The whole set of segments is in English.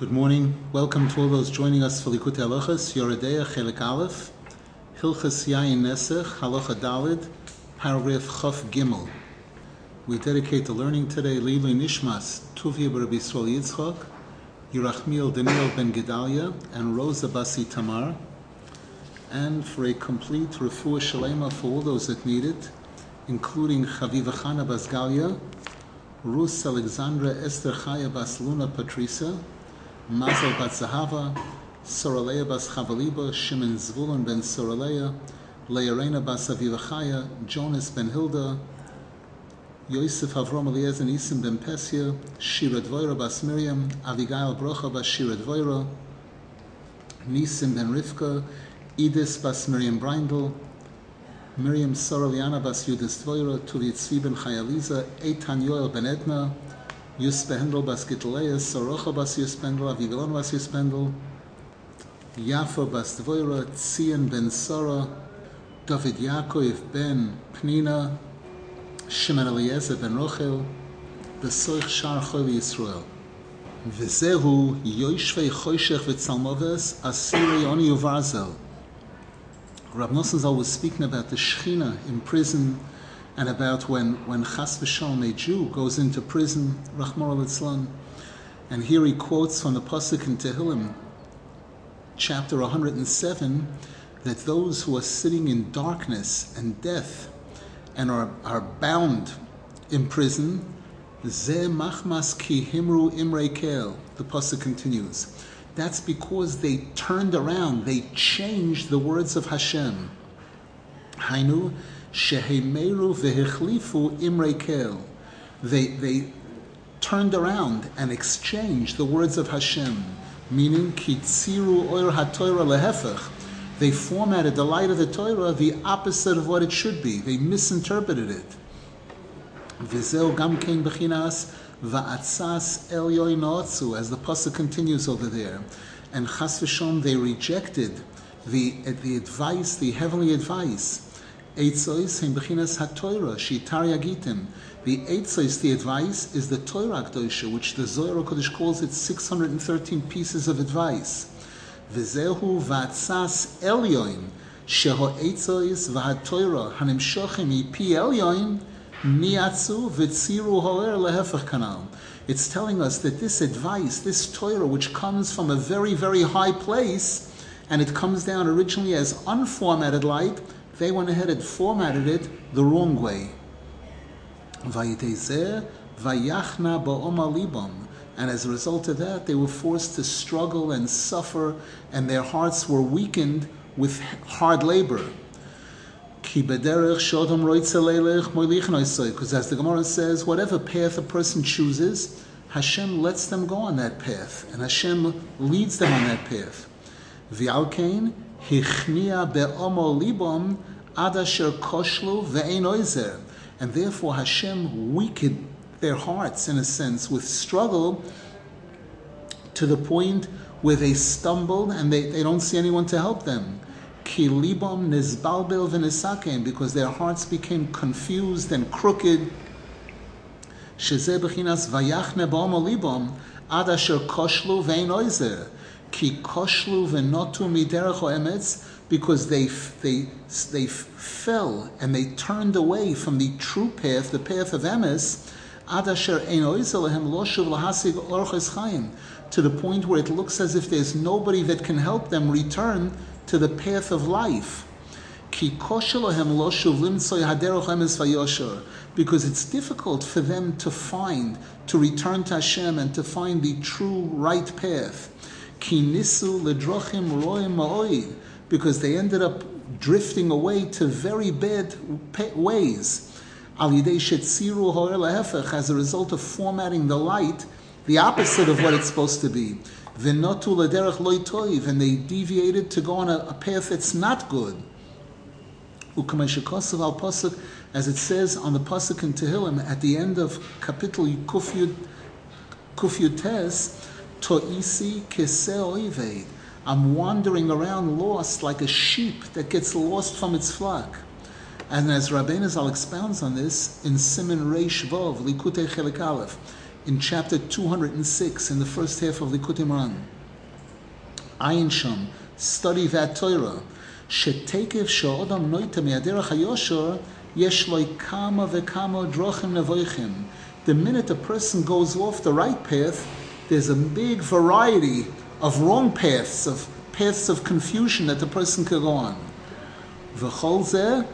Good morning. Welcome to all those joining us for Likutei Halachas, Yoreh Deah Chelik Aleph, Hilchas Yayin Nesech, Halacha Dalid, paragraph Chaf Gimel. We dedicate the learning today Lilu Nishmas, Tuvia Rabbi Yisrael Yitzchok, Yerachmiel Daniel Ben Gedalia, and Rosa Basi Tamar, and for a complete refuah shalema for all those that need it, including Chaviva Chana Basgalia, Rus Alexandra Esther Chaya Bas Luna Patricia, Mazel Bat Zahava, Soraleya Bas Chavaliba, Shimon Zvulun Ben Soraleya, Leirena Bas Aviva Chaya, Jonas Ben Hilda, Yosef Avrom Eliezer Nisim Ben Pesia, Shira Dvoira Bas Miriam, Avigail Brocha Bas Shira Dvoira, Nisim Ben Rivka, Edis Bas Miriam Brindel, Miriam Soroliana Bas Yudis Dvoira, Tuvit Tzvi Ben Chayaliza, Eitan Yoel Ben Edna, Yuspendel bas Gitleas, Sorocha bas Yuspendel, Avigalon bas Yuspendel, Yafa bas Dvoira, Tzion ben Sora, David Yaakov ben Pnina, Shimon Eliezer ben Rochel, Besoich Shar Chol Yisrael. V'zehu Yoishvei Choshech v'Tzalmoves, Asiri Oni Uvarzel. Rav Nosson always speaking about the Shechina in prison, and about when, when Chas v'shalom, a Jew, goes into prison, Rachmor litzlan. And here he quotes from the Pasuk in Tehillim, chapter 107, that those who are sitting in darkness and death and are, are bound in prison, Ze machmas ki himru imrei kel. The pasuk continues. That's because they turned around, they changed the words of Hashem. Hainu shehemeru vehechlifu imrei kel. They they turned around and exchanged the words of Hashem, meaning kitziru oir hatoira lehefech. They formatted the light of the Torah the opposite of what it should be. They misinterpreted it. V'zeu gam kein bechinas va'atzas el yoinotzu, as the pasuk continues over there. And chas they rejected the, the advice, the heavenly advice. Eitzois hem bechinas ha-Torah, shitar yagitim. The Eitzois, the advice, is the Torah Kedosha, which the Zohar Kodesh calls it 613 pieces of advice. V'zehu va'atzas el yoin, sheho Eitzois v'ha-Torah, hanimshochem ipi el yoin, Niatsu v'tziru ho'er lehefech kanal. It's telling us that this advice, this Torah, which comes from a very, very high place, and it comes down originally as unformatted light, they went ahead and formatted it the wrong way. And as a result of that, they were forced to struggle and suffer, and their hearts were weakened with hard labor. Because as the Gemara says, whatever path a person chooses, Hashem lets them go on that path, and Hashem leads them on that path. Hichnia be'omo libom ad asher koshlu ve'ein oizer. And therefore Hashem weakened their hearts, in a sense, with struggle to the point where they stumbled and they, they don't see anyone to help them. Ki libam nizbalbel v'nisakem, because their hearts became confused and crooked. Shezeh b'chinas vayachne ba'omo libam ad asher koshlu ve'ein oizer. Ki koshlu emetz, because they, they, they fell and they turned away from the true path, the path of emes, ad asher ein oizer lehem lo shuv lahasig orches chayim, to the point where it looks as if there's nobody that can help them return to the path of life. Because it's difficult for them to find, to return to Hashem and to find the true right path. Because they ended up drifting away to very bad ways. As a result of formatting the light, the opposite of what it's supposed to be and they deviated to go on a, a path that's not good. As it says on the pasuk in Tehillim at the end of Kapitel Kufyud Tes, To'isi keseo iveid. I'm wandering around lost like a sheep that gets lost from its flock. And as Rabbeinu Zal expounds on this in Siman Reish Vov, Likutei Chelik Aleph, in chapter 206, in the first half of Likutei Moharan, Ayin Shom, study that Torah, שתקף שאודם נויטה מהדרך היושר, יש לו כמה וכמה דרכים The minute a person goes off the right path, there's a big variety of wrong paths, of paths of confusion that the person could go on. V'chol zeh,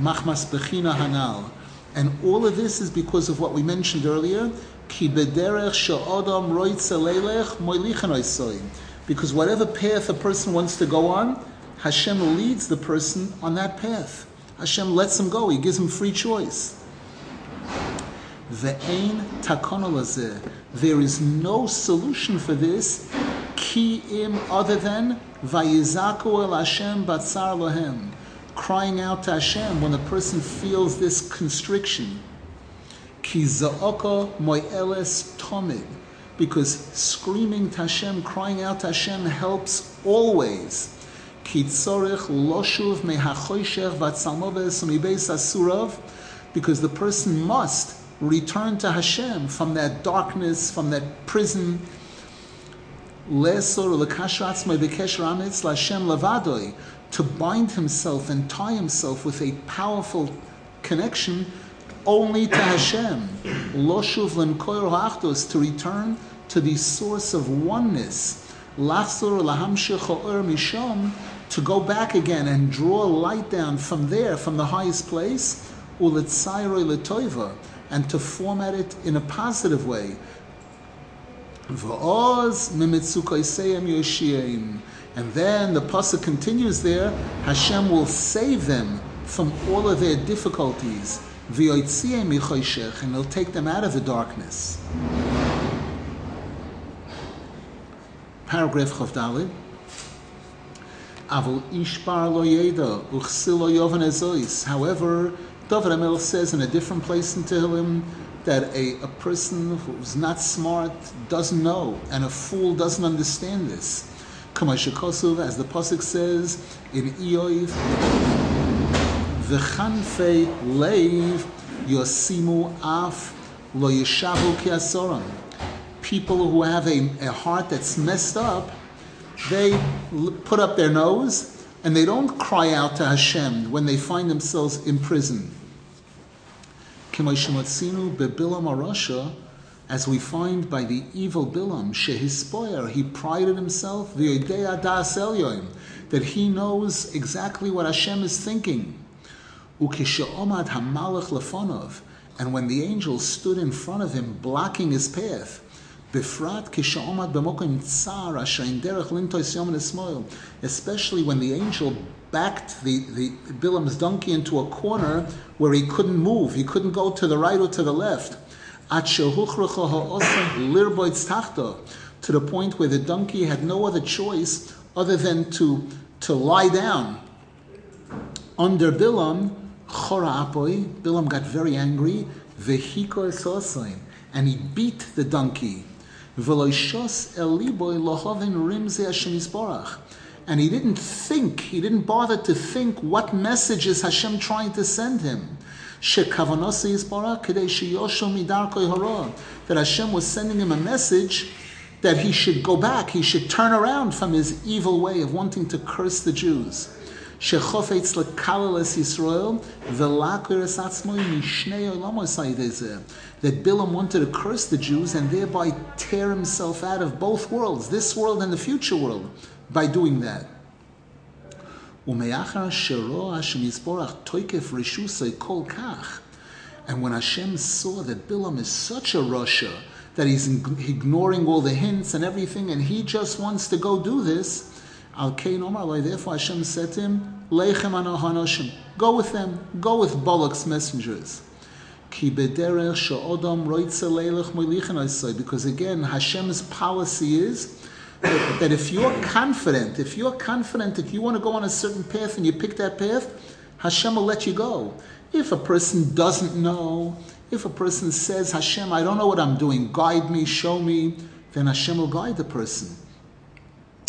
machmas bechina hanal. And all of this is because of what we mentioned earlier, ki bederech she'odam roitze leilech moilichen Because whatever path a person wants to go on, Hashem leads the person on that path. Hashem lets him go. He gives him free choice. Ve'ein takonolazeh. There is no solution for this ki im other than vayizaku el Hashem batzar lohem. Crying out to Hashem when a person feels this constriction. Ki za'oka mo'eles tomid. Because screaming to Hashem, crying out to Hashem helps always. Ki tzorich loshuv mehachoshech vatzalmoves umibeis asurav. Because the person must return to Hashem from that darkness, from that prison. To bind himself and tie himself with a powerful connection only to Hashem. To return to the source of oneness. To go back again and draw light down from there, from the highest place, and to format it in a positive way. And then the pasuk continues there. Hashem will save them from all of their difficulties, and He'll take them out of the darkness. Paragraph Chaf Dalid. However, David HaMelech says in a different place in Tehillim that a, a person who's not smart doesn't know, and a fool doesn't understand this. As the Pasuk says in Ioiv, V'chanfei leiv yosimu af lo yeshavu kiasoram. People who have a, a heart that's messed up, they put up their nose and they don't cry out to Hashem when they find themselves in prison. As we find by the evil Bilam, Shehispoyer, he prided himself, the idea that he knows exactly what Hashem is thinking. And when the angel stood in front of him, blocking his path, Kisha'omad b'mokim tzara derech lintois yom nesmoil. Especially when the angel backed the, the Bilam's donkey into a corner where he couldn't move. He couldn't go to the right or to the left. At ha'osem tachto. To the point where the donkey had no other choice other than to, to lie down. Under Bilam, chora apoi, Bilam got very angry. Vehiko esosim. And he beat the donkey. And he didn't think, he didn't bother to think what message is Hashem trying to send him. That Hashem was sending him a message that he should go back, he should turn around from his evil way of wanting to curse the Jews that Bilam wanted to curse the Jews and thereby tear himself out of both worlds, this world and the future world, by doing that. And when Hashem saw that Bilam is such a rasha that he's ignoring all the hints and everything, and he just wants to go do this, Al Kain Omar, therefore Hashem said to him, Go with them, go with Balak's messengers because again, Hashem's policy is that, that if you're confident, if you're confident that you want to go on a certain path and you pick that path, Hashem will let you go. If a person doesn't know, if a person says, Hashem, I don't know what I'm doing, guide me, show me, then Hashem will guide the person.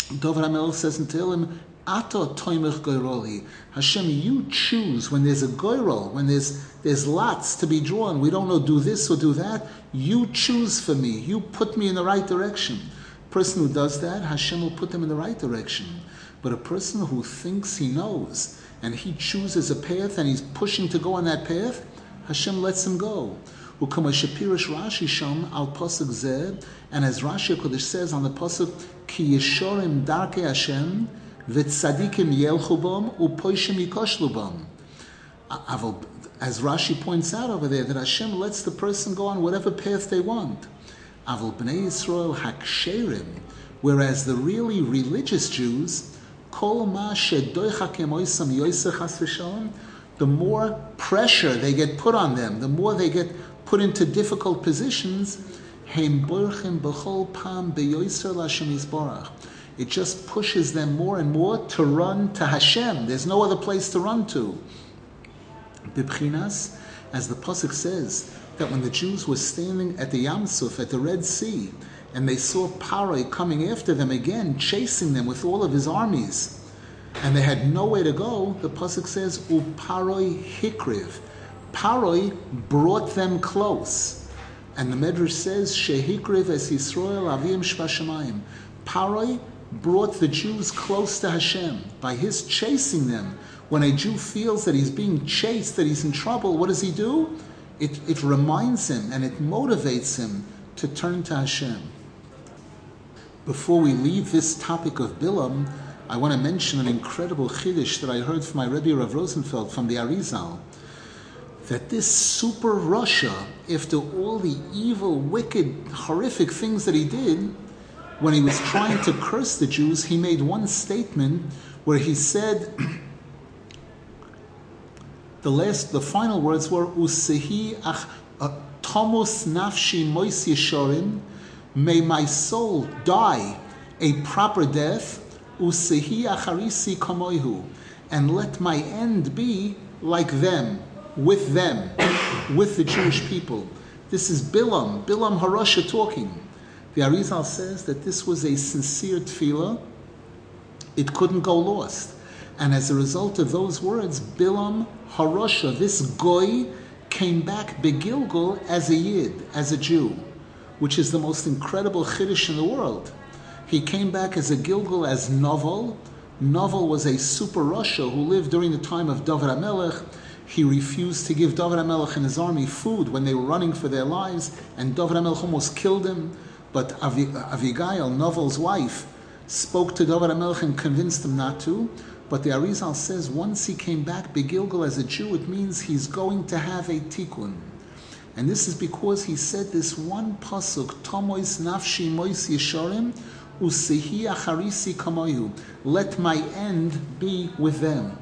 David HaMelech says in Tehillim, Ato toimech goyroli. Hashem, you choose when there's a goyrol, when there's there's lots to be drawn. We don't know do this or do that. You choose for me. You put me in the right direction. Person who does that, Hashem will put them in the right direction. But a person who thinks he knows and he chooses a path and he's pushing to go on that path, Hashem lets him go. And as Rashi Kodesh says on the Pasuk, Ki Yeshorim Darke Hashem, V'tzadikim Yelchu Bom, Upoishim Yikoshlu Bom. As Rashi points out over there, that Hashem lets the person go on whatever path they want. Avol Bnei Yisrael Haksherim, whereas the really religious Jews, Kol Ma Shedoichakem Oisam Yosech Has the more pressure they get put on them, the more they get put into difficult positions, it just pushes them more and more to run to Hashem. There's no other place to run to. Bibchinas, as the Pasuk says, that when the Jews were standing at the Yam Suf, at the Red Sea, and they saw Paroi coming after them again, chasing them with all of his armies, and they had nowhere to go, the Pasuk says, Uparoi hikriv. Paroi brought them close. And the Medrash says, Shehikriv es Yisrael avim shvashamayim. Paroi brought the Jews close to Hashem by his chasing them. When a Jew feels that he's being chased, that he's in trouble, what does he do? It, it reminds him and it motivates him to turn to Hashem. Before we leave this topic of Bilam, I want to mention an incredible chiddush that I heard from my Rebbe Rav Rosenfeld from the Arizal that this super rasha, after all the evil, wicked, horrific things that he did, when he was trying to curse the Jews, he made one statement where he said, the last, the final words were, Usehi ach uh, Thomas nafshi mois yeshorim, may my soul die a proper death, Usehi acharisi kamoihu, and let my end be like them with them, with the Jewish people. This is Bilam, Bilam Harasha talking. The Arizal says that this was a sincere tefillah. It couldn't go lost. And as a result of those words, Bilam Harasha, this goy, came back begilgul as a yid, as a Jew, which is the most incredible chiddush in the world. He came back as a gilgul, as Novel. Novel was a super rasha who lived during the time of David HaMelech he refused to give David HaMelech and his army food when they were running for their lives, and David HaMelech almost killed him. But Avi, Avigail, Novel's wife, spoke to David HaMelech and convinced him not to. But the Arizal says once he came back Begilgal as a Jew, it means he's going to have a tikkun. And this is because he said this one pasuk, Tomois nafshi mois yeshorim, usehi acharisi kamoyu. Let my end be with them.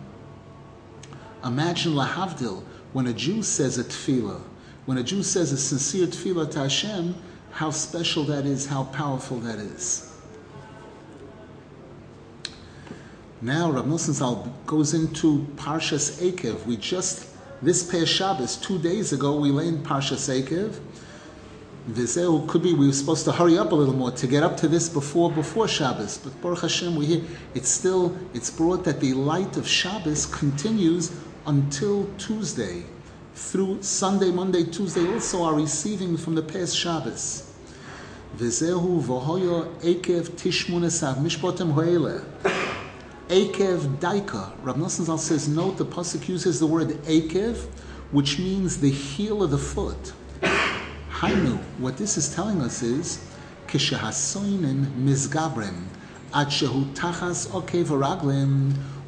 Imagine lahavdil when a Jew says a tefillah, when a Jew says a sincere tefillah to Hashem, how special that is, how powerful that is. Now Rav Nosson Zal goes into Parshas Ekev. We just this past Shabbos, two days ago, we in Parshas Ekev. Vizeu could be we were supposed to hurry up a little more to get up to this before before Shabbos, but Baruch Hashem, we hear it's still it's brought that the light of Shabbos continues until Tuesday, through Sunday, Monday, Tuesday, also are receiving from the past Shabbos. V'zehu v'hoyo ekev tishmunesav mishpotem ho'ele. Ekev daika. Rav Nosson says, note the pasuk uses the word ekev, which means the heel of the foot. Hainu, what this is telling us is, kishahasoinim mizgabrem, at shehu tachas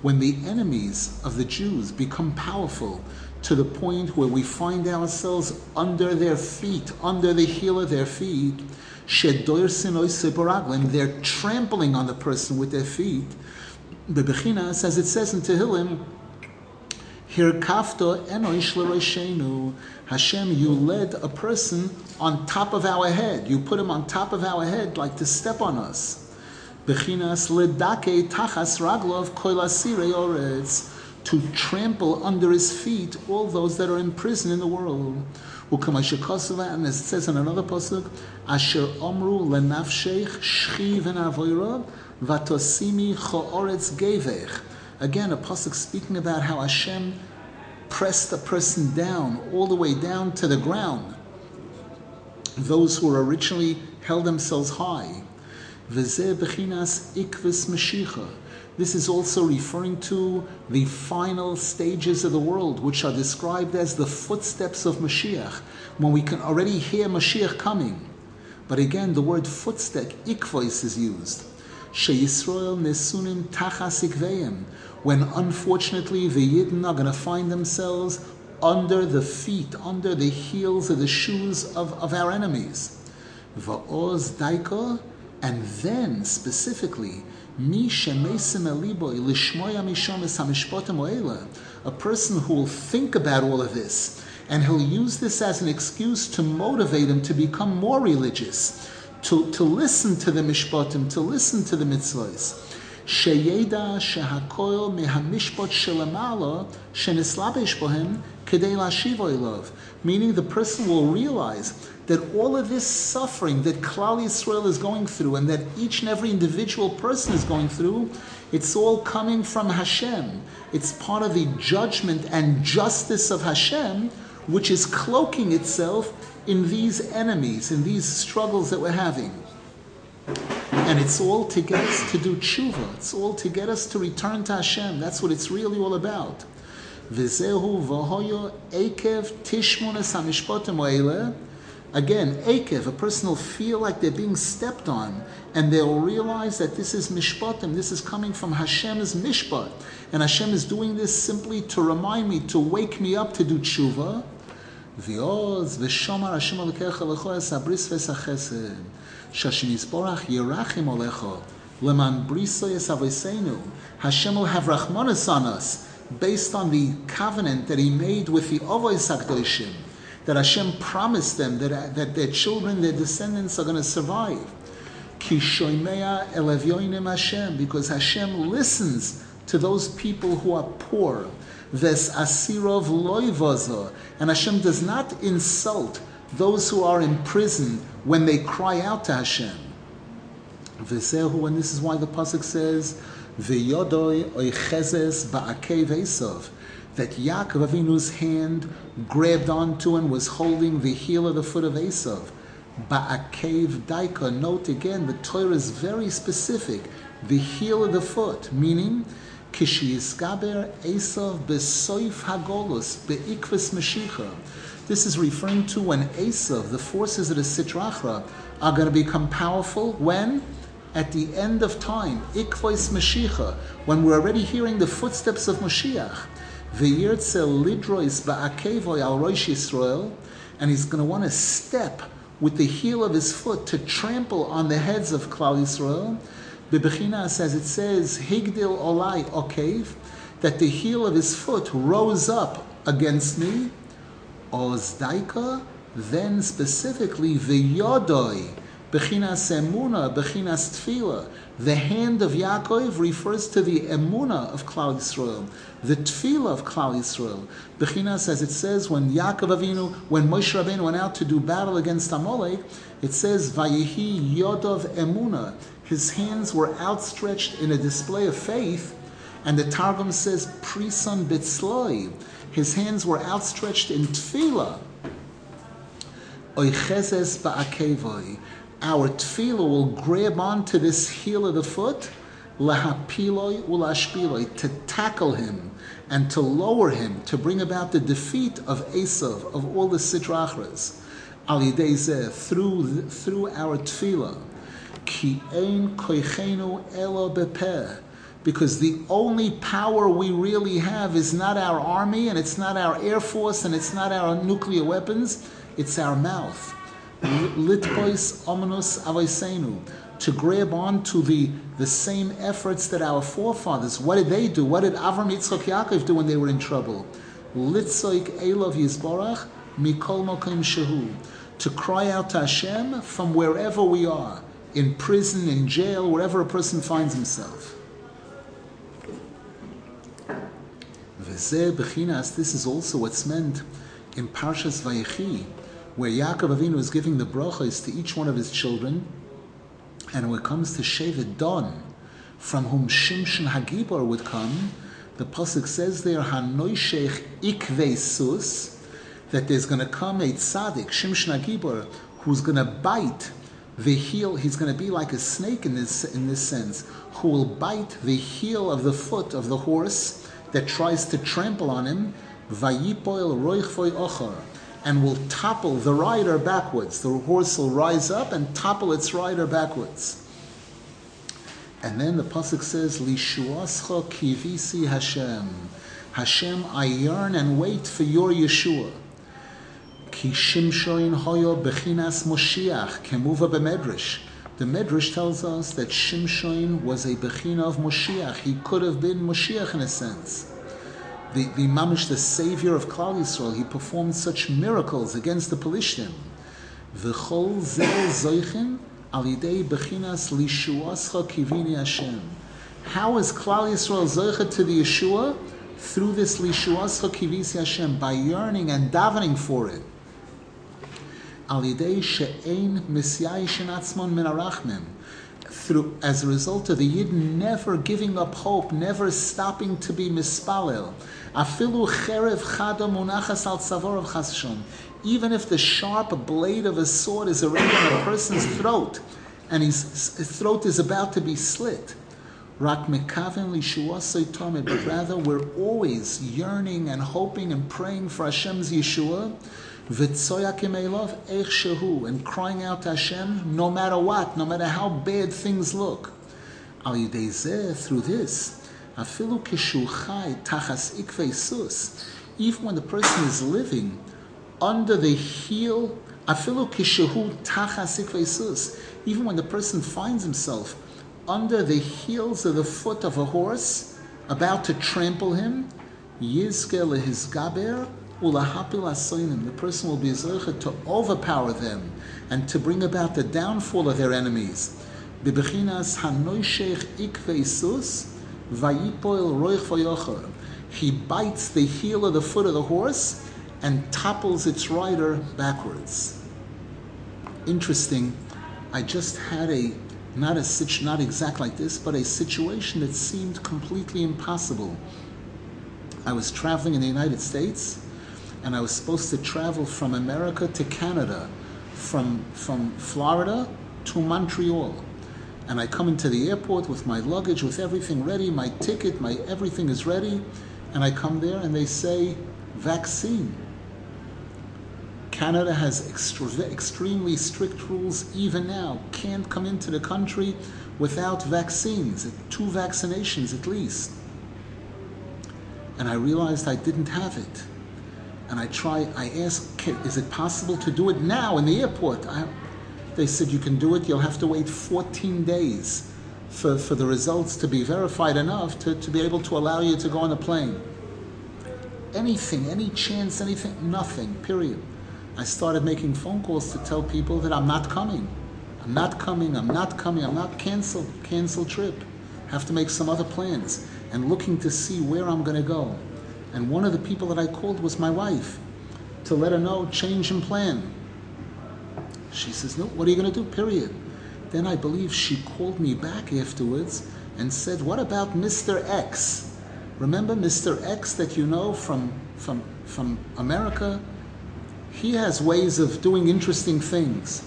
when the enemies of the Jews become powerful to the point where we find ourselves under their feet, under the heel of their feet, they're trampling on the person with their feet. The Bechinas, as it says in Tehillim, Hirkafto enoish l'roshenu. Hashem, you led a person on top of our head. You put him on top of our head like to step on us. Bechinas ledake tachas raglov koilasire oretz to trample under his feet all those that are in prison in the world. And as it says in another pasuk, Asher omru lenafshech shchi v'navoira Vatosimi cho'oretz gevech. Again, a pasuk speaking about how Hashem pressed a person down, all the way down to the ground. Those who were originally held themselves high. V'zeh bechinas ikvis mashicha. This is also referring to the final stages of the world, which are described as the footsteps of Mashiach, when we can already hear Mashiach coming. But again, the word footstep, ikvois, is used. Sheyisrael nesunim tachas ikveim, when unfortunately the Yidden are going to find themselves under the feet, under the heels of the shoes of, of our enemies. Va'oz daika, and then specifically, Mi shemesim elibo ilishmoya mishomis. A person who will think about all of this and he'll use this as an excuse to motivate him to become more religious, to, to listen to the mishpotim, to listen to the mitzvahs. Sheyeda shehakoil mehamishpot shelamala shenislabesh bohem kedei lashivoilov. Meaning the person will realize that all of this suffering that Klal Yisrael is going through and that each and every individual person is going through, it's all coming from Hashem. It's part of the judgment and justice of Hashem, which is cloaking itself in these enemies, in these struggles that we're having. And it's all to get us to do tshuva. It's all to get us to return to Hashem. That's what it's really all about. V'hoyo ekev. Again, akev, a person will feel like they're being stepped on, and they'll realize that this is mishpatim, this is coming from Hashem's mishpat. And Hashem is doing this simply to remind me, to wake me up to do tshuva. Es abris v'esachesed. Shashim yisborach yerachim olecho. Leman briso yesavoseinu. Hashem will have rachmanis on us based on the covenant that He made with the Ovois Hakdoshim, that Hashem promised them that, uh, that their children, their descendants are going to survive. Hashem, because Hashem listens to those people who are poor. Ves asirov loivazo, and Hashem does not insult those who are in prison when they cry out to Hashem. Vesehu, and this is why the pasuk says, that Yaakov Avinu's hand grabbed onto and was holding the heel of the foot of Esav. Ba'akev daika. Note again, the Torah is very specific. The heel of the foot, meaning kishiyiskaber Esav besoif hagolus beikvis meshicha. This is referring to when Esav, the forces of the Sitra Achra, are going to become powerful. When? at the end of time, Ikvois Mashiach, when we're already hearing the footsteps of Mashiach, V'yirtzel lidrois ba'akevoy al roish Yisrael, and he's going to want to step with the heel of his foot to trample on the heads of Klal Yisrael. Bibechinas, as it says, Higdil olai okev, that the heel of his foot rose up against me. Ozdaika, then specifically V'yodoi, Bechinas emuna, bechinas tefillah. The hand of Yaakov refers to the emuna of Klal Yisrael, the tefillah of Klal Yisrael. Bechinas, as it says, when Yaakov Avinu, when Moshe Rabbeinu went out to do battle against Amalek, it says, Vayehi yodov emuna. His hands were outstretched in a display of faith, and the Targum says, prisan bitzloi. His hands were outstretched in tefillah. Oichezes ba'akevoi our tefillah will grab onto this heel of the foot, lahapiloi ulashpiloi, to tackle him and to lower him, to bring about the defeat of Esav, of all the Sitra Achras, al through, through our tefillah. Ki ein koichenu elo. Because the only power we really have is not our army, and it's not our air force, and it's not our nuclear weapons, it's our mouth litpois ominous avaisenu, to grab on to the, the same efforts that our forefathers, what did they do? What did Avram Yitzchak Yaakov do when they were in trouble? Litzoik Elov Yisborach mikol mokim shehu, to cry out to Hashem from wherever we are, in prison, in jail, wherever a person finds himself. This is also what's meant in Parshas Vayechi, where Yaakov Avinu is giving the brachas to each one of his children, and when it comes to Shevet Don, from whom Shimshon Hagibor would come, the pasuk says there Hanoishech Ikve Sus, that there's going to come a tzaddik Shimshon Hagibor who's going to bite the heel. He's going to be like a snake in this in this sense, who will bite the heel of the foot of the horse that tries to trample on him. Vayipoil roichvoy ochar and will topple the rider backwards. The horse will rise up and topple its rider backwards. And then the pasuk says, "Lishuascha kivisi Hashem." Hashem, I yearn and wait for your Yeshua. Ki Shimshon hoyo bechinas Moshiach kemuva b'medrash. The Medrash tells us that Shimshoin was a bechina of Moshiach. He could have been Moshiach in a sense. The, the Mamish, the savior of Klal Yisrael, he performed such miracles against the Pelishtim. V'chol zel zoichin alidei bechinas lishuascha kivini Hashem. How is Klal Yisrael zoichet to the Yeshua? Through this lishuascha kivisi Hashem, by yearning and davening for it. Alidei she'ein misyayish atzmon min arachmim through as a result of the Yid never giving up hope, never stopping to be mispalel. Afilu cherev munachas al tzavor of. Even if the sharp blade of a sword is already on a person's throat, and his, his throat is about to be slit. Rak mekaven lishuasei but rather we're always yearning and hoping and praying for Hashem's Yeshua and crying out to Hashem no matter what, no matter how bad things look. Al through this, afilu tachas even when the person is living under the heel, afilu kishuhu tachas even when the person finds himself under the heels of the foot of a horse, about to trample him, yizke his gaber the person will be zeichet to overpower them and to bring about the downfall of their enemies. He bites the heel of the foot of the horse and topples its rider backwards. Interesting. I just had a not a not exact like this, but a situation that seemed completely impossible. I was traveling in the United States and I was supposed to travel from America to Canada, from, from Florida to Montreal. And I come into the airport with my luggage, with everything ready, my ticket, my everything is ready. And I come there and they say, vaccine. Canada has extra, extremely strict rules even now. Can't come into the country without vaccines, two vaccinations at least. And I realized I didn't have it and I try, I ask, is it possible to do it now in the airport? I, they said, you can do it, you'll have to wait 14 days for, for the results to be verified enough to, to be able to allow you to go on a plane. Anything, any chance, anything, nothing, period. I started making phone calls to tell people that I'm not coming. I'm not coming, I'm not coming, I'm not cancel, cancel trip. Have to make some other plans and looking to see where I'm going to go. And one of the people that I called was my wife to let her know change in plan. She says, No, what are you going to do? Period. Then I believe she called me back afterwards and said, What about Mr. X? Remember Mr. X that you know from, from, from America? He has ways of doing interesting things.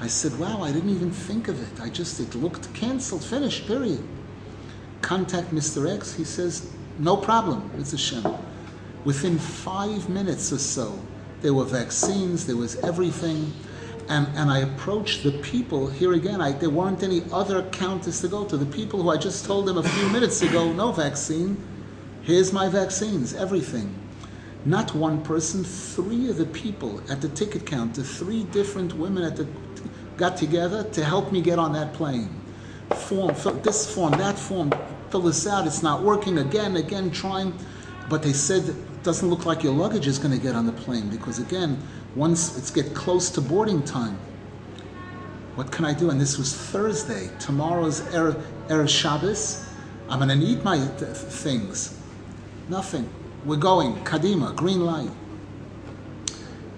I said, Wow, I didn't even think of it. I just, it looked canceled, finished, period. Contact Mr. X. He says, no problem. It's a Shem. Within five minutes or so, there were vaccines, there was everything. And, and I approached the people, here again, I, there weren't any other counters to go to. The people who I just told them a few minutes ago, no vaccine, here's my vaccines, everything. Not one person, three of the people at the ticket counter, three different women at the, got together to help me get on that plane. Form, fill, this form, that form, fill this out. It's not working. Again, again, trying. But they said doesn't look like your luggage is going to get on the plane because, again, once it's get close to boarding time, what can I do? And this was Thursday. Tomorrow's Erev, Erev Shabbos. I'm going to need my th- things. Nothing. We're going. Kadima, green light.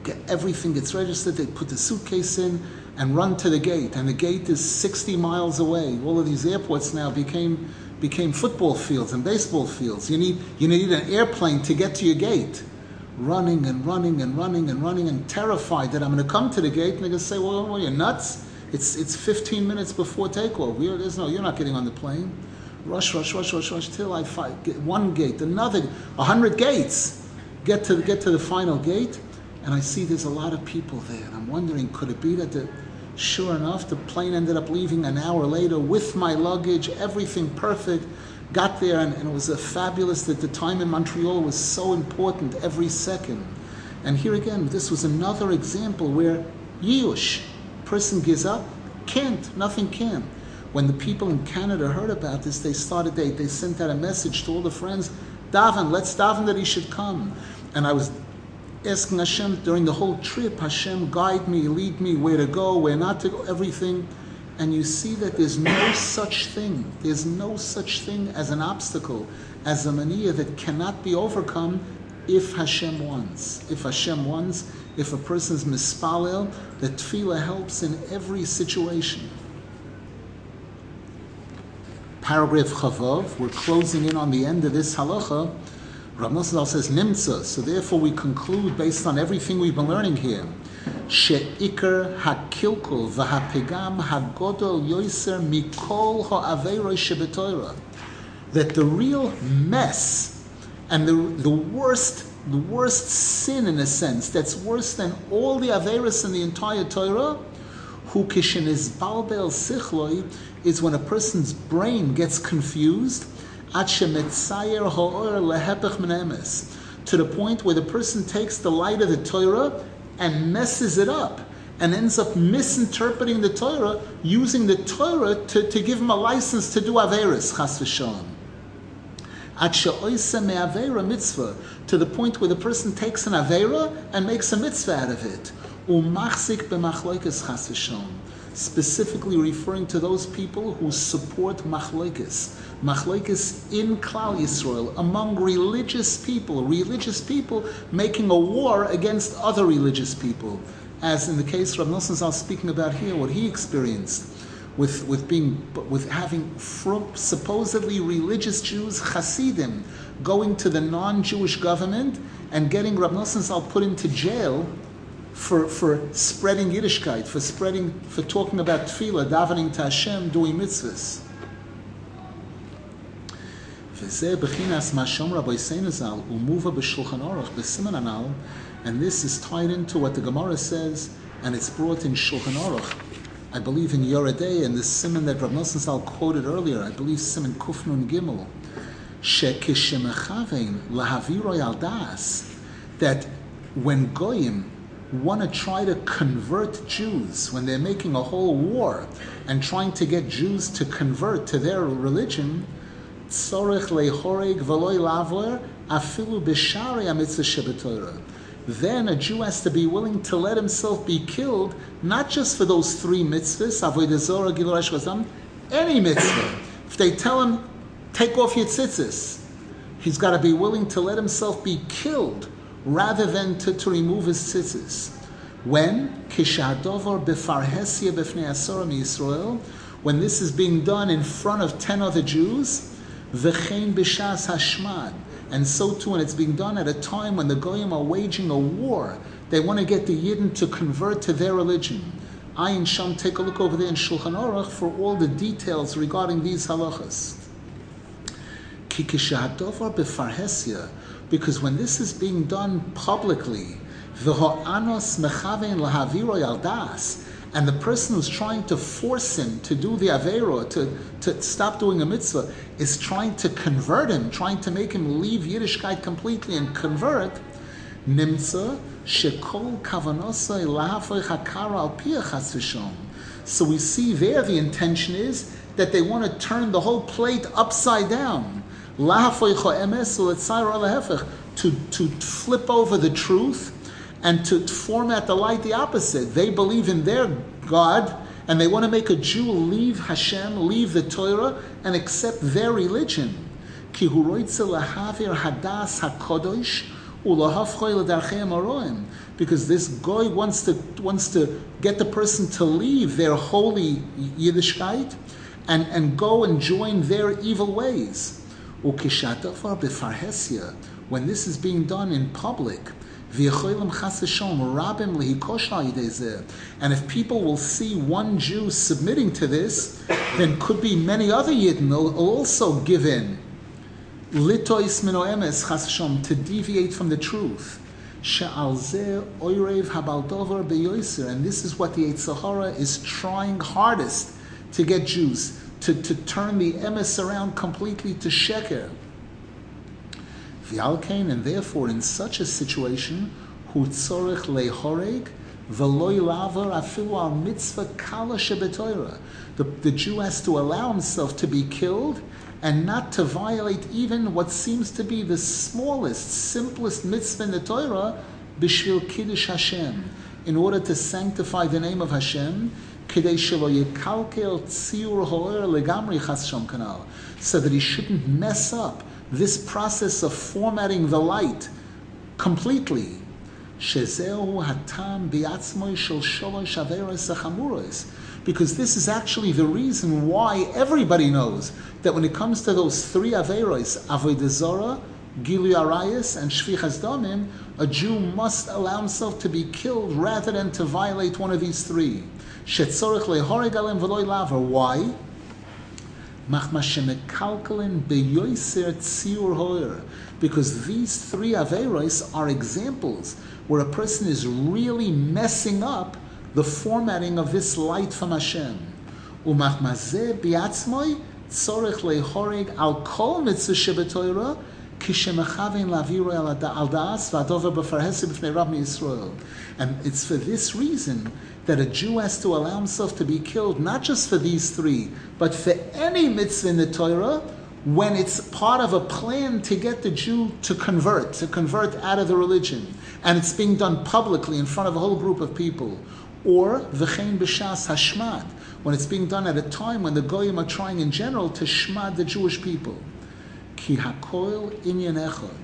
Get everything gets registered. They put the suitcase in. and run to the gate, and the gate is 60 miles away. All of these airports now became became football fields and baseball fields. You need you need an airplane to get to your gate. Running and running and running and running and terrified that I'm going to come to the gate and they're going to say, "Well, well you're nuts. It's it's 15 minutes before takeoff. We're, there's no, you're not getting on the plane." Rush, rush, rush, rush, rush till I fight. Get one gate, another, a hundred gates. Get to get to the final gate, and I see there's a lot of people there. And I'm wondering, could it be that the Sure enough, the plane ended up leaving an hour later with my luggage, everything perfect. Got there, and, and it was a fabulous that the time in Montreal was so important every second. And here again, this was another example where Yush, person gives up, can't, nothing can. When the people in Canada heard about this, they started, they, they sent out a message to all the friends, Daven, let's daven that he should come. And I was asking Hashem during the whole trip, Hashem, guide me, lead me, where to go, where not to go, everything. And you see that there's no such thing, there's no such thing as an obstacle, as a mania that cannot be overcome if Hashem wants. If Hashem wants, if a person's mispalel, the tefillah helps in every situation. Paragraph Chavav, we're closing in on the end of this halacha. Rav Nosson says nimtza. So therefore, we conclude based on everything we've been learning here. Sheikar hakilkul v'hapegam hagodol yoiser mikol ha'aveiroi shebetoira. That the real mess and the, the worst the worst sin in a sense that's worse than all the averis in the entire Torah, who kishin is balbel sichloi, is when a person's brain gets confused to the point where the person takes the light of the Torah and messes it up and ends up misinterpreting the Torah, using the Torah to, to give him a license to do Averis, chas v'shalom. mitzvah, to the point where the person takes an Avera and makes a mitzvah out of it. Umachzik b'machloikes chas v'shalom specifically referring to those people who support machlokes, machlokes in Klal Yisrael among religious people, religious people making a war against other religious people, as in the case Rav Nosson Zal speaking about here, what he experienced. With, with being with having supposedly religious Jews Hasidim going to the non-Jewish government and getting Rav Nosson Zal put into jail for, for spreading Yiddishkeit, for spreading, for talking about tefillah, davening to Hashem, doing mitzvahs. And this is tied into what the Gemara says, and it's brought in Shulchan Aruch. I believe in Yoredei, and the simon that Rav Nosson Zal quoted earlier, I believe simon Kufnun Gimel, that when Goyim want to try to convert Jews when they're making a whole war and trying to get Jews to convert to their religion, then a Jew has to be willing to let himself be killed, not just for those three mitzvahs, any mitzvah. If they tell him, take off your tzitzis, he's got to be willing to let himself be killed rather than to, to remove his tzitzis. When kishadovar befarhesia b'fnei asorim Yisrael, when this is being done in front of ten other Jews, v'chein b'shas hashmad, and so too when it's being done at a time when the goyim are waging a war, they want to get the yidden to convert to their religion. Ayin Sham, take a look over there in Shulchan Aruch for all the details regarding these halachas. Kikishadovar befarhesia, because when this is being done publicly, and the person who's trying to force him to do the avero, to, to stop doing a mitzvah, is trying to convert him, trying to make him leave Yiddishkeit completely and convert, So we see there the intention is that they want to turn the whole plate upside down to, to flip over the truth and to format the light the opposite. They believe in their God and they want to make a Jew leave Hashem, leave the Torah, and accept their religion. because this guy wants to wants to get the person to leave their holy Yiddishkeit and, and go and join their evil ways. When this is being done in public, and if people will see one Jew submitting to this, then could be many other Yidden will also give in. To deviate from the truth. And this is what the Yetzer Hara is trying hardest to get Jews to, to turn the emes around completely to sheker. V'alkein, and therefore in such a situation, hu tzorich lehoreg v'loy laver afilu al mitzvah kala shebetoira. The, the Jew has to allow himself to be killed and not to violate even what seems to be the smallest, simplest mitzvah in the Torah, b'shvil kiddush Hashem, in order to sanctify the name of Hashem, so that he shouldn't mess up this process of formatting the light completely. Because this is actually the reason why everybody knows that when it comes to those three Averos, Avodah Gilu Arayas, and Shvichas Damim, a Jew must allow himself to be killed rather than to violate one of these three. Shetzorich alem v'loy laver. Why? Because these three Averos are examples where a person is really messing up the formatting of this light from Hashem. Umachmazeh biatzmoi tzorich lehoreg al kol mitzvah kishemechavein And it's for this reason that a Jew has to allow himself to be killed, not just for these three, but for any mitzvah in the Torah, when it's part of a plan to get the Jew to convert, to convert out of the religion, and it's being done publicly in front of a whole group of people. Or v'chein b'shas hashmad, when it's being done at a time when the goyim are trying in general to shmad the Jewish people. Ki hakoil inyan echad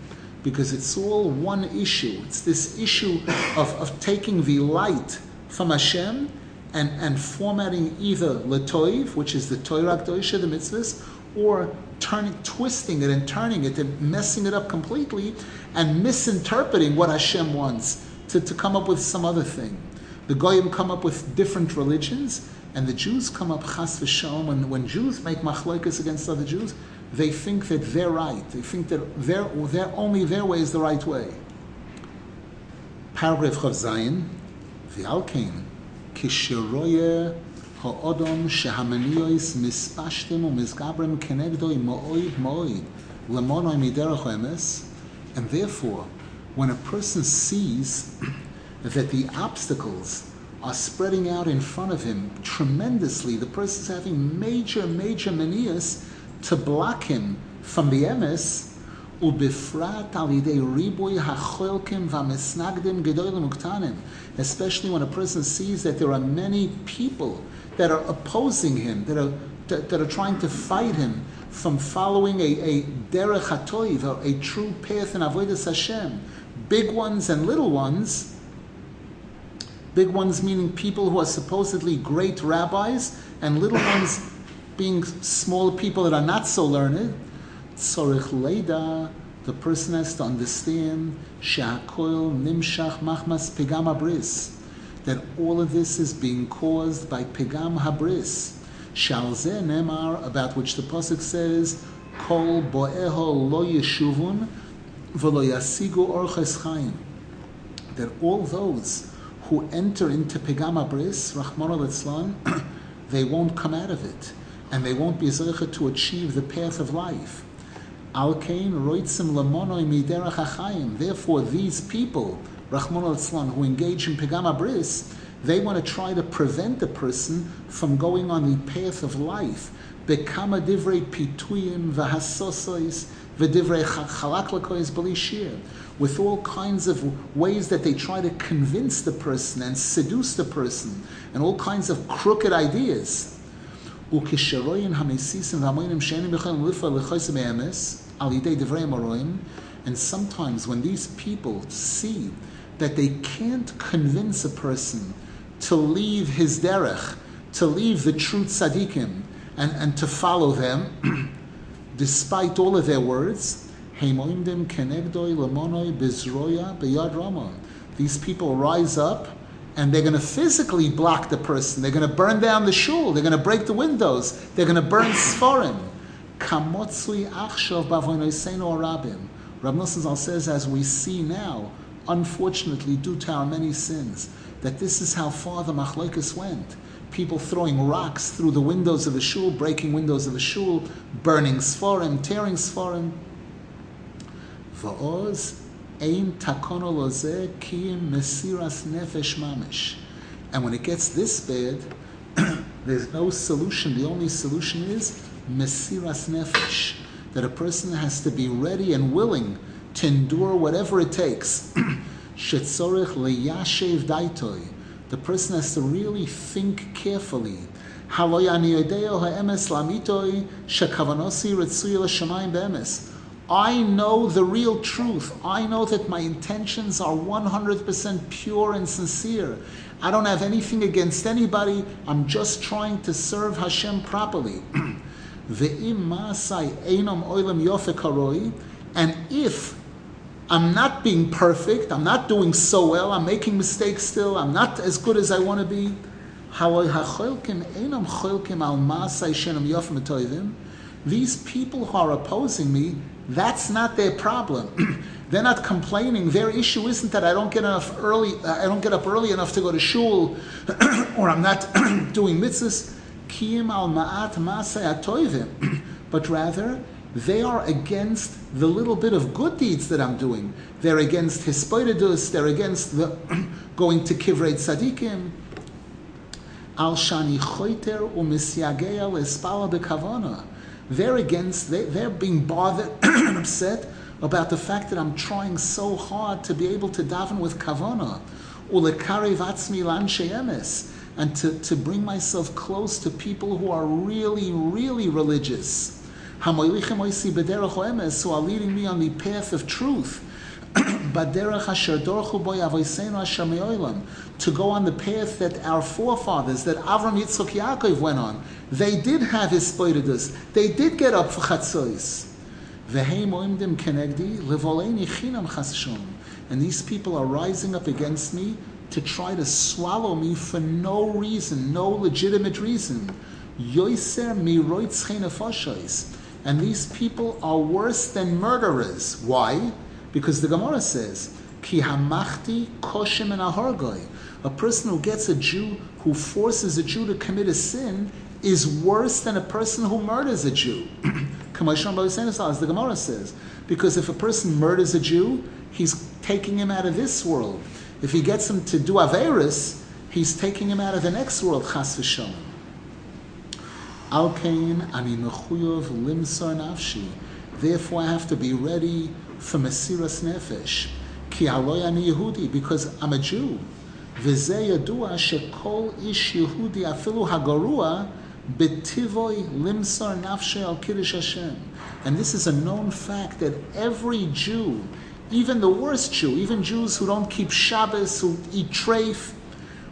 because it's all one issue. It's this issue of, of taking the light from Hashem and, and formatting either letoiv, which is the Torah K'dosha, the mitzvahs, or turning, twisting it and turning it and messing it up completely and misinterpreting what Hashem wants to, to come up with some other thing. The Goyim come up with different religions, and the Jews come up chas v'shalom. When, when Jews make machlokes against other Jews, they think that they're right. They think that their, their, only their way is the right way. Paragraph Zion, the V'alkein, Kishiroye ha'odom shehamaniois mispashtim u'mizgabrem kenegdoi mo'oid mo'oid lemonoi miderach. And therefore, when a person sees that the obstacles are spreading out in front of him tremendously, the person is having major, major manias, to block him from the emes, ובפרט על ידי ריבוי החולקים והמסנגדים גדולים וקטנים, especially when a person sees that there are many people that are opposing him, that are, that, that are trying to fight him from following a, a derech hatoiv, a, a true path in avodas Hashem, big ones and little ones, big ones meaning people who are supposedly great rabbis, and little ones being small people that are not so learned, tzorich leida, the person has to understand she'akoil nimshach machmas pegam habris, that all of this is being caused by pegam habris. Shalze nemar, about which the pasuk says, kol boeho lo yeshuvun v'lo yasigu orches chaim. That all those who enter into pegam habris, rachmana litzlan, they won't come out of it, and they won't be zeicha to achieve the path of life. Alkein roitzim lamonoi miderach achayim. Therefore, these people, Rahman al who engage in pegama bris, they want to try to prevent the person from going on the path of life. Bekama divrei pituyim v'hasosois v'divrei chalaklakois b'lishir. With all kinds of ways that they try to convince the person and seduce the person, and all kinds of crooked ideas. וכשרואים המסיסים והמוינים שאינם יכולים לפעול לחוסם האמס, and sometimes when these people see that they can't convince a person to leave his derech, to leave the true tzaddikim, and, and to follow them, despite all of their words. These people rise up and they're going to physically block the person. They're going to burn down the shul. They're going to break the windows. They're going to burn sforim. Kamotsui achshov bavonoseinu rabim. Rav Nosson says, as we see now, unfortunately, due to our many sins, that this is how far the machlokes went. People throwing rocks through the windows of the shul, breaking windows of the shul, burning sforim, tearing sforim. Va'oz ein mesiras nefesh mamish. And when it gets this bad, there's no solution. The only solution is mesiras nefesh, that a person has to be ready and willing to endure whatever it takes. Shetzorich leyashev daitoi. The person has to really think carefully. I know the real truth. I know that my intentions are 100% pure and sincere. I don't have anything against anybody. I'm just trying to serve Hashem properly. And if I'm not being perfect, I'm not doing so well, I'm making mistakes still, I'm not as good as I want to be, these people who are opposing me, that's not their problem. They're not complaining. Their issue isn't that I don't get enough early. I don't get up early enough to go to shul, or I'm not doing mitzvahs. al ma'at But rather, they are against the little bit of good deeds that I'm doing. They're against hispoidedus. They're against the going to kivrei tzadikim. Al shani choiter u'misyageya l'espala bekavana. They're against, they, they're being bothered and upset about the fact that I'm trying so hard to be able to daven with kavana, ulekari vatzmi lan and to, to bring myself close to people who are really, really religious. Who are leading me on the path of truth. to go on the path that our forefathers, that Avram Yitzchok Yaakov went on. They did have hispoidedus. They did get up for chatzos. And these people are rising up against me to try to swallow me for no reason, no legitimate reason. And these people are worse than murderers. Why? Because the Gemara says, Ki hamachti koshim and A person who gets a Jew, who forces a Jew to commit a sin, is worse than a person who murders a Jew. as the Gemara says. Because if a person murders a Jew, he's taking him out of this world. If he gets him to do Averis, he's taking him out of the next world, Chas v'shalom. Alkain ani mechuyov limsar nafshi. Therefore, I have to be ready for Mesiras Nefesh. Ki aloy ani Yehudi, because I'm a Jew. V'zeh yadua shekol ish Yehudi afilu hagarua betivoy limsar nafshe al kiddush Hashem. And this is a known fact that every Jew, even the worst Jew, even Jews who don't keep Shabbos, who eat treif,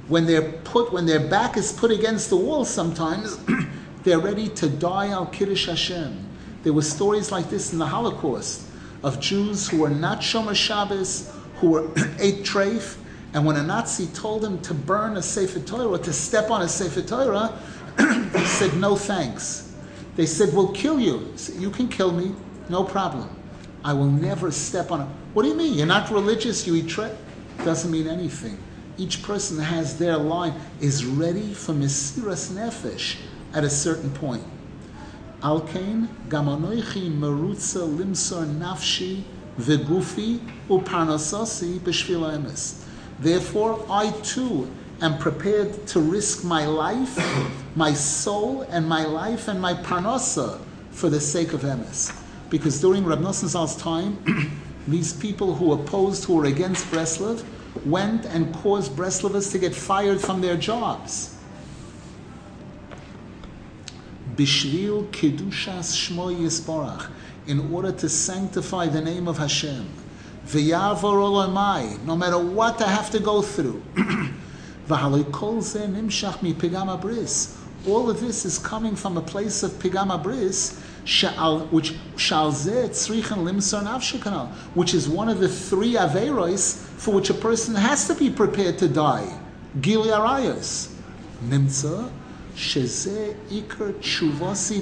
when they're put, when their back is put against the wall, sometimes they're ready to die al kiddush Hashem. There were stories like this in the Holocaust of Jews who were not Shomer Shabbos, who were ate treif, and when a Nazi told them to burn a Sefer Torah, to step on a Sefer Torah, they said, no thanks. They said, we'll kill you. You can kill me, no problem. I will never step on it. What do you mean? You're not religious, you eat treif? Doesn't mean anything. Each person has their line, is ready for Mesiras Nefesh at a certain point. Alkain, gamanoichi merutza limsor nafshi vegufi uparnasasi b'shvil emes. Therefore, I too am prepared to risk my life, my soul, and my life and my parnasa for the sake of emes. Because during Rab Nosson time, these people who opposed, who were against Breslov, went and caused Breslovers to get fired from their jobs. Bishvil Kedushas Shmo Yisborach, in order to sanctify the name of Hashem. V'yavor olamai, no matter what I have to go through. All of this is coming from a place of pigama bris, which which is one of the three averos for which a person has to be prepared to die. Gili arayos.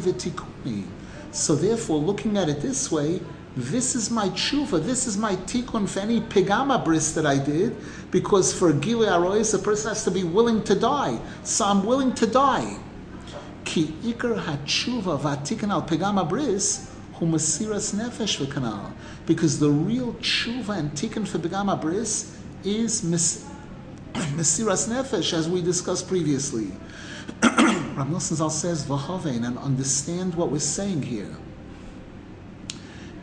V'tikuni. So therefore, looking at it this way, this is my tshuva, this is my tikkun for any pigama bris that I did, because for Gili Arois, a person has to be willing to die. So I'm willing to die. Ki ikar hatshuva vatikan al pigama bris hu masiras nefesh v'kanal. Because the real tshuva and tikkun for pigama bris is masiras nefesh, as we discussed previously. Rav Nosson Zal says v'hovein and understand what we're saying here.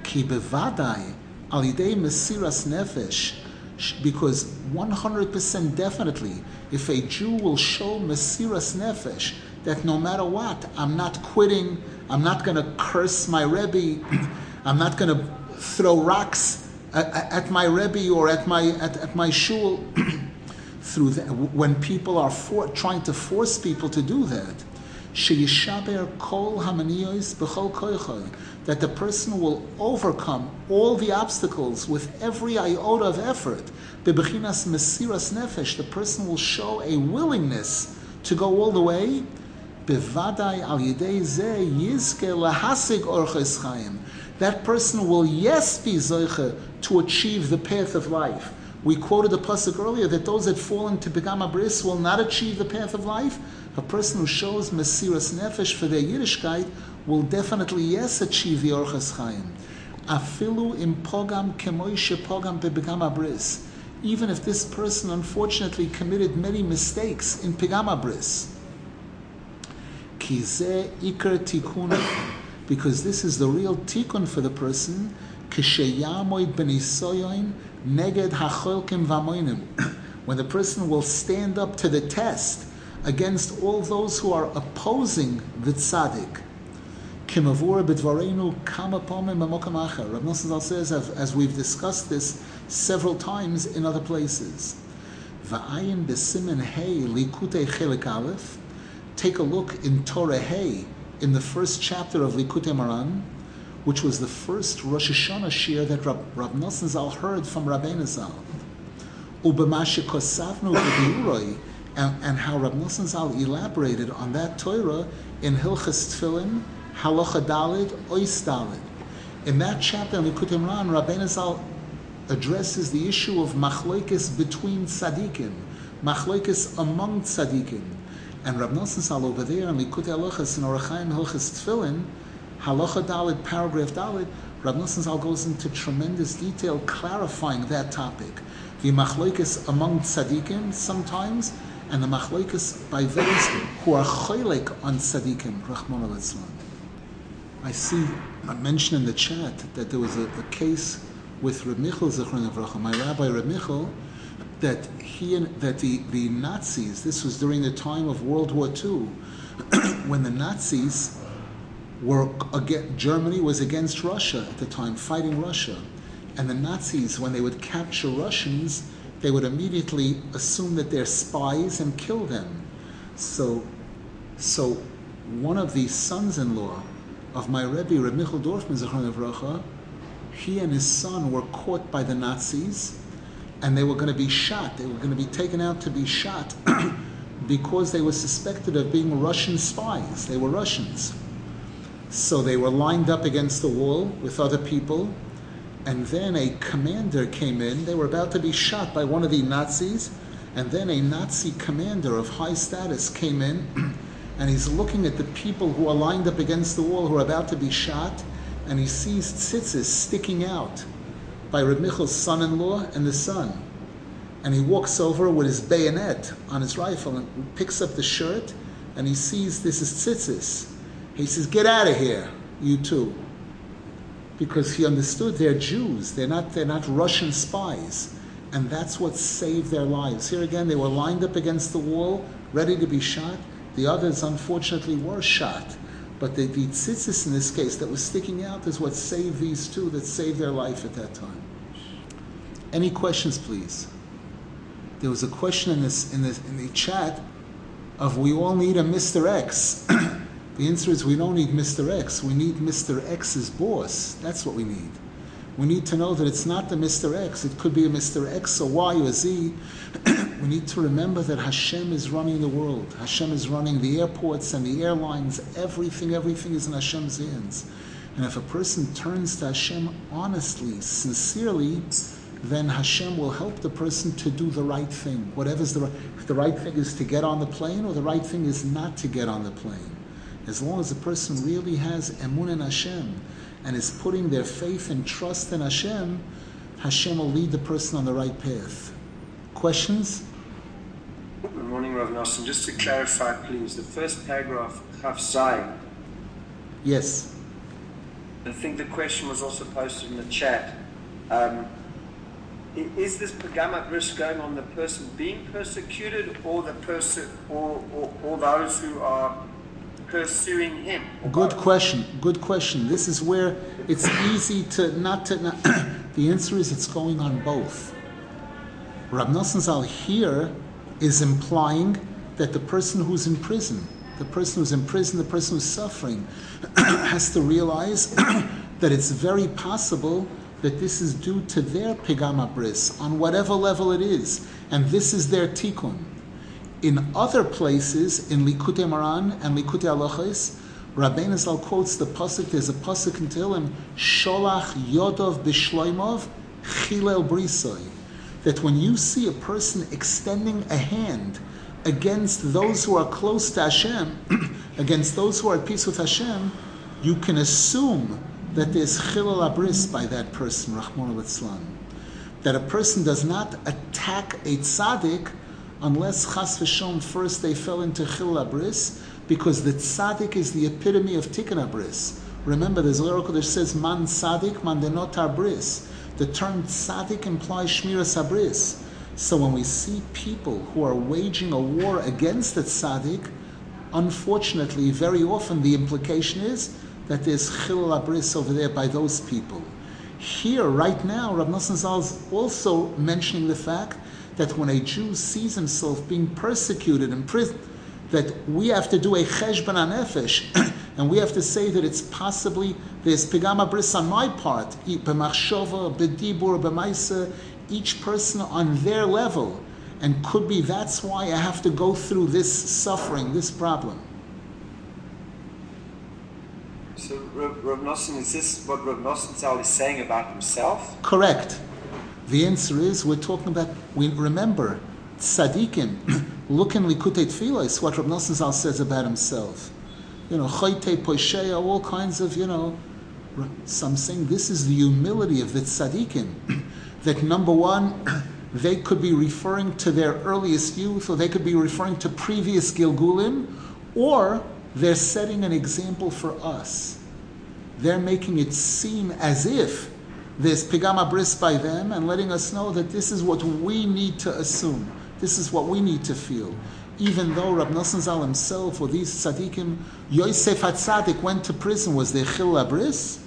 Ki bevadai al yidei masiras nefesh because 100% definitely, if a Jew will show Mesiras Nefesh, that no matter what, I'm not quitting, I'm not going to curse my Rebbe, I'm not going to throw rocks at, at, my Rebbe or at my, at, at my shul, through the, when people are for, trying to force people to do that, that the person will overcome all the obstacles with every iota of effort. The person will show a willingness to go all the way. That person will yes be zoiche to achieve the path of life. We quoted the pasuk earlier that those that fall into Begama Bris will not achieve the path of life. A person who shows Mesiras Nefesh for their Yiddishkeit will definitely, yes, achieve the Orchas Chaim. Afilu im pogam kemoishe pogam bebegama bris. Even if this person unfortunately committed many mistakes in pigama bris. Kize ikar tikuna. Because this is the real tikkun for the person. When the person will stand up to the test against all those who are opposing the tzaddik. Rav says, as we've discussed this several times in other places. Take a look in Torah Hey, in the first chapter of Likutei Moharan, which was the first Rosh Hashanah shir that Rab, Rab Nosson Zal heard from Rabbeinu Zal. Kosavnu and how Rab Nosson Zal elaborated on that Torah in Hilchas Tfilin, Halacha Dalid, Ois Dalid. In that chapter in Likutei Moharan, Rabbeinu Zal addresses the issue of machlokes between tzaddikim, machlokes among tzaddikim. And Rab Nosson Zal over there in Halachas in Orachaim Hilchas Tfilin, Halacha Dalid, paragraph Dalid, Rab Nosson Zal goes into tremendous detail clarifying that topic. The machlokes among tzaddikim sometimes, and the machlokes by those who are choylek on tzaddikim, Rahman al I see I mentioned in the chat that there was a, a case with Reb Michal Zichron Avracha, my rabbi Reb Michal, that he and that the, the Nazis. This was during the time of World War II, when the Nazis were against, Germany was against Russia at the time, fighting Russia, and the Nazis, when they would capture Russians, they would immediately assume that they're spies and kill them. So, so one of the sons-in-law of my Rebbe, Reb Michal Dorfman, Zechron Evracha, he and his son were caught by the Nazis, and they were going to be shot. They were going to be taken out to be shot because they were suspected of being Russian spies. They were Russians. So they were lined up against the wall with other people, and then a commander came in. They were about to be shot by one of the Nazis, and then a Nazi commander of high status came in and he's looking at the people who are lined up against the wall who are about to be shot, and he sees tzitzis sticking out by Reb Michal's son-in-law and the son. And he walks over with his bayonet on his rifle and picks up the shirt, and he sees this is tzitzis. He says, "Get out of here, you two," because he understood they're Jews. They're not. They're not Russian spies, and that's what saved their lives. Here again, they were lined up against the wall, ready to be shot the others, unfortunately, were shot. But the, the tzitzis in this case that was sticking out is what saved these two, that saved their life at that time. Any questions, please? There was a question in this in the in the chat of we all need a Mr. X. the answer is we don't need Mr. X. We need Mr. X's boss. That's what we need. We need to know that it's not the Mr. X. It could be a Mr. X or Y or Z. we need to remember that Hashem is running the world. Hashem is running the airports and the airlines. Everything, everything is in Hashem's hands. And if a person turns to Hashem honestly, sincerely, then Hashem will help the person to do the right thing. Whatever's the right, the right thing is to get on the plane or the right thing is not to get on the plane. As long as the person really has emun in Hashem and is putting their faith and trust in Hashem, Hashem will lead the person on the right path. Questions? Good morning, Rav Nosson. Just to clarify, please, the first paragraph, Chaf. Yes. I think the question was also posted in the chat. Um, is this pigama bris going on the person being persecuted or the person or, or, or those who are pursuing him? Good question. Good question. This is where it's easy to not to. Not, the answer is it's going on both. Rab Nosson Zal here is implying that the person who's in prison, the person who's in prison, the person who's suffering, has to realize that it's very possible that this is due to their pigama bris on whatever level it is, and this is their tikkun. In other places, in Likutei Moharan and Likutei Halachos, Rabbeinu Zal quotes the pasuk. There's a pasuk in Tehillim, Sholach Yodov Bishloimov Chilel Brisoi, that when you see a person extending a hand against those who are close to Hashem, against those who are at peace with Hashem, you can assume that there's chilul abris by that person, Rahman al That a person does not attack a tzaddik unless chas v'shom first they fell into abris, because the tzaddik is the epitome of tikkun abris. Remember, a lyrical that says man tzaddik, man denot abris. The term tzaddik implies shmiras abris. So when we see people who are waging a war against the tzaddik, unfortunately, very often the implication is that there's chilul abris over there by those people. Here, right now, Rav Nosson Zal is also mentioning the fact that when a Jew sees himself being persecuted in prison, that we have to do a cheshbon nefesh, and we have to say that it's possibly there's pigama bris on my part, b'machshova, b'dibur, b'maisa, each person on their level, and could be that's why I have to go through this suffering, this problem. So Rav Nosson, is this what Rav Nosson is saying about himself? Correct. The answer is we're talking about, we remember, tzaddikim, look in Likutei Tfilos, what Rav Nosson Zal says about himself. You know, choyte poisheya, all kinds of, you know, some saying this is the humility of the tzaddikim. that number one, they could be referring to their earliest youth, or they could be referring to previous Gilgulim, or they're setting an example for us. They're making it seem as if there's pigama bris by them and letting us know that this is what we need to assume. This is what we need to feel. Even though Rab Nosson Zal himself or these tzaddikim, Yosef HaTzadik went to prison, was there chil bris?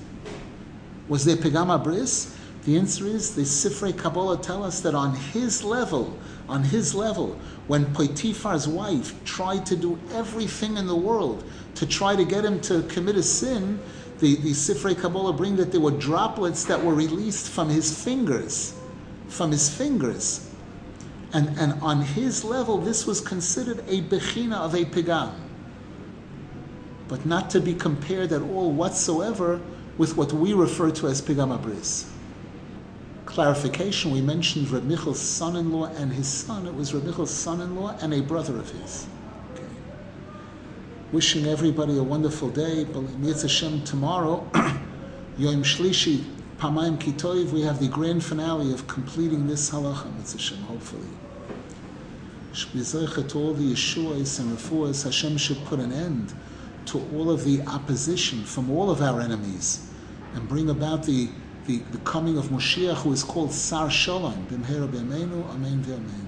Was there pigama bris? The answer is the Sifrei Kabbalah tell us that on his level, on his level, when Potifar's wife tried to do everything in the world to try to get him to commit a sin, the, the Sifrei Kabbalah bring that there were droplets that were released from his fingers, from his fingers. And, and on his level, this was considered a bechina of a pigam. But not to be compared at all whatsoever with what we refer to as pigam abris. Clarification, we mentioned Reb Michel's son-in-law and his son. It was Reb Michel's son-in-law and a brother of his wishing everybody a wonderful day. Mitzvah Hashem tomorrow, Yom Shlishi, Pamayim Kitoiv, we have the grand finale of completing this halacha, Mitzvah Hashem, hopefully. To all the Yeshuas and Refuahs, Hashem should put an end to all of the opposition from all of our enemies and bring about the, the, the coming of Moshiach, who is called Sar Shalom. Bimhera B'Ameinu, Amen V'Amen.